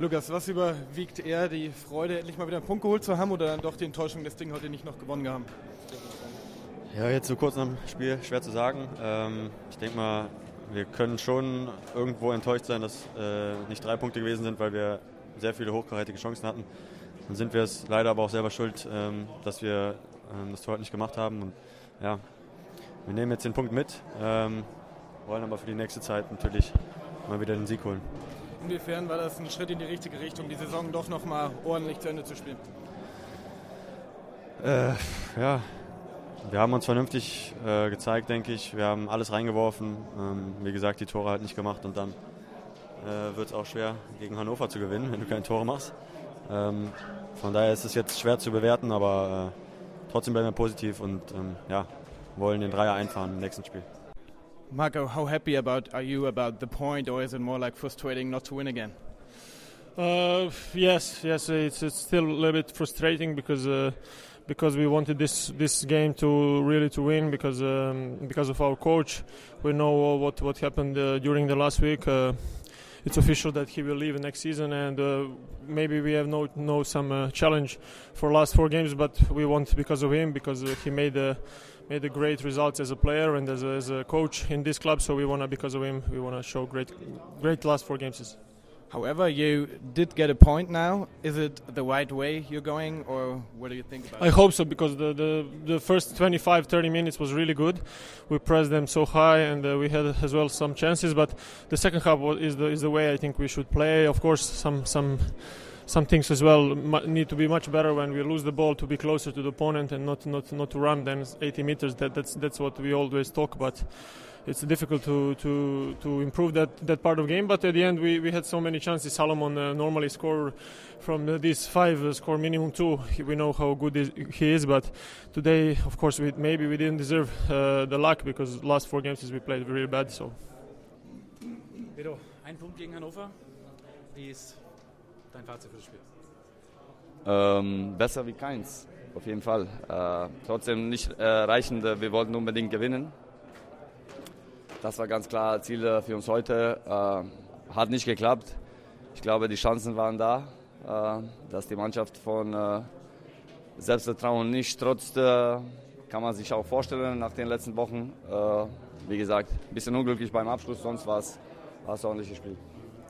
Lukas, was überwiegt eher die Freude, endlich mal wieder einen Punkt geholt zu haben oder dann doch die Enttäuschung, das Ding heute nicht noch gewonnen haben? Ja, jetzt so kurz nach dem Spiel schwer zu sagen. Ähm, ich denke mal, wir können schon irgendwo enttäuscht sein, dass äh, nicht drei Punkte gewesen sind, weil wir sehr viele hochkarätige Chancen hatten. Dann sind wir es leider aber auch selber schuld, ähm, dass wir ähm, das Tor halt nicht gemacht haben. Und ja, wir nehmen jetzt den Punkt mit, ähm, wollen aber für die nächste Zeit natürlich mal wieder den Sieg holen. Inwiefern war das ein Schritt in die richtige Richtung, die Saison doch noch mal ordentlich zu Ende zu spielen? Äh, ja, wir haben uns vernünftig äh, gezeigt, denke ich. Wir haben alles reingeworfen. Ähm, wie gesagt, die Tore halt nicht gemacht und dann äh, wird es auch schwer, gegen Hannover zu gewinnen, wenn du keine Tore machst. Ähm, von daher ist es jetzt schwer zu bewerten, aber äh, trotzdem bleiben wir positiv und ähm, ja, wollen den Dreier einfahren im nächsten Spiel. Marco, how happy about are you about the point, or is it more like frustrating not to win again? Uh, yes, yes, it's, it's still a little bit frustrating because uh, because we wanted this this game to really to win because um, because of our coach. We know what what happened uh, during the last week. Uh, it's official that he will leave next season, and uh, maybe we have no no some uh, challenge for last four games, but we want because of him because he made a made a great results as a player and as a, as a coach in this club. So we wanna because of him we wanna show great great last four games. However, you did get a point now. Is it the right way you're going, or what do you think about I it? hope so because the, the, the first 25 30 minutes was really good. We pressed them so high and uh, we had as well some chances, but the second half is the, is the way I think we should play. Of course, some, some, some things as well need to be much better when we lose the ball to be closer to the opponent and not, not, not to run them 80 meters. That, that's, that's what we always talk about it's difficult to, to, to improve that, that part of game. But at the end, we, we had so many chances. Salomon uh, normally score from uh, these five, uh, score minimum two. We know how good is, he is, but today, of course, we, maybe we didn't deserve uh, the luck because last four games we played really bad. So ein Punkt gegen Hannover. Ist dein Fazit für das Spiel? Ähm, besser wie keins, auf jeden Fall. Äh, trotzdem nicht äh, reichend. Wir wollten unbedingt gewinnen. Das war ganz klar Ziel äh, für uns heute. Äh, hat nicht geklappt. Ich glaube, die Chancen waren da, äh, dass die Mannschaft von äh, Selbstvertrauen nicht trotz, äh, kann man sich auch vorstellen nach den letzten Wochen. Wie gesagt, ein bisschen unglücklich beim Abschluss, sonst war es ein ordentliches Spiel.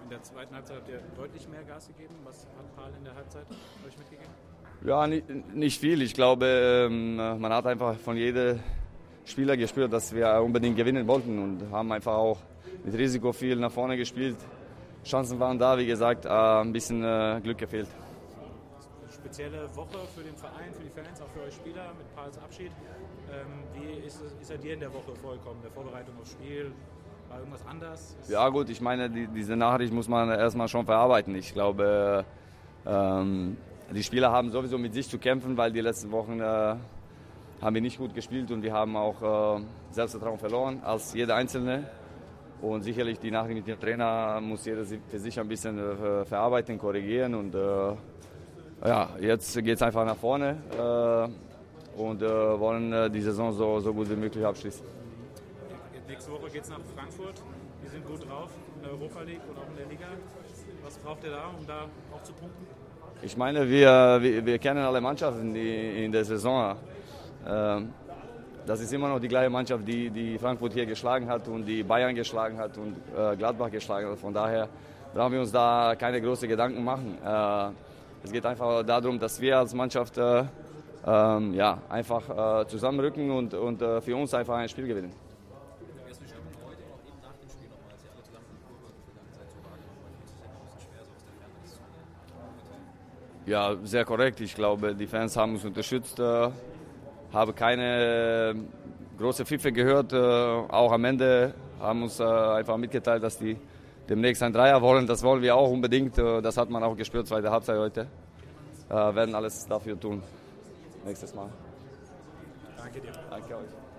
In der zweiten Halbzeit habt ihr deutlich mehr Gas gegeben. Was hat Paul in der Halbzeit euch mitgegeben? Ja, nicht, nicht viel. Ich glaube, ähm, man hat einfach von jedem Spieler gespürt, dass wir unbedingt gewinnen wollten und haben einfach auch mit Risiko viel nach vorne gespielt. Chancen waren da, wie gesagt, äh, ein bisschen äh, Glück gefehlt. Spezielle Woche für den Verein, für die Fans, auch für euch Spieler mit Pauls Abschied. Ähm, wie ist, ist er dir in der Woche vorgekommen, der Vorbereitung aufs Spiel? War irgendwas anders? Ist Ja gut, ich meine, die, diese Nachricht muss man erstmal schon verarbeiten. Ich glaube, ähm, die Spieler haben sowieso mit sich zu kämpfen, weil die letzten Wochen äh, haben wir nicht gut gespielt und wir haben auch äh, Selbstvertrauen verloren als jeder Einzelne. Und sicherlich die Nachricht mit dem Trainer muss jeder für sich ein bisschen äh, verarbeiten, korrigieren. Und äh, ja, jetzt geht es einfach nach vorne äh, und äh, wollen die Saison so, so gut wie möglich abschließen. Nächste Woche geht es nach Frankfurt. Die sind gut drauf in der Europa League und auch in der Liga. Was braucht ihr da, um da auch zu punkten? Ich meine, wir, wir, wir kennen alle Mannschaften die in der Saison. Ähm, das ist immer noch die gleiche Mannschaft, die, die Frankfurt hier geschlagen hat und die Bayern geschlagen hat und äh, Gladbach geschlagen hat. Von daher brauchen wir uns da keine großen Gedanken machen. Äh, es geht einfach darum, dass wir als Mannschaft äh, ähm, ja, einfach äh, zusammenrücken und, und äh, für uns einfach ein Spiel gewinnen. Ja, sehr korrekt. Ich glaube, die Fans haben uns unterstützt. Äh, habe keine äh, große Pfiffe gehört. Äh, auch am Ende haben uns äh, einfach mitgeteilt, dass die demnächst ein Dreier wollen. Das wollen wir auch unbedingt. Äh, das hat man auch gespürt, zweite Halbzeit heute. Äh, werden alles dafür tun. Nächstes Mal. Danke dir. Danke euch.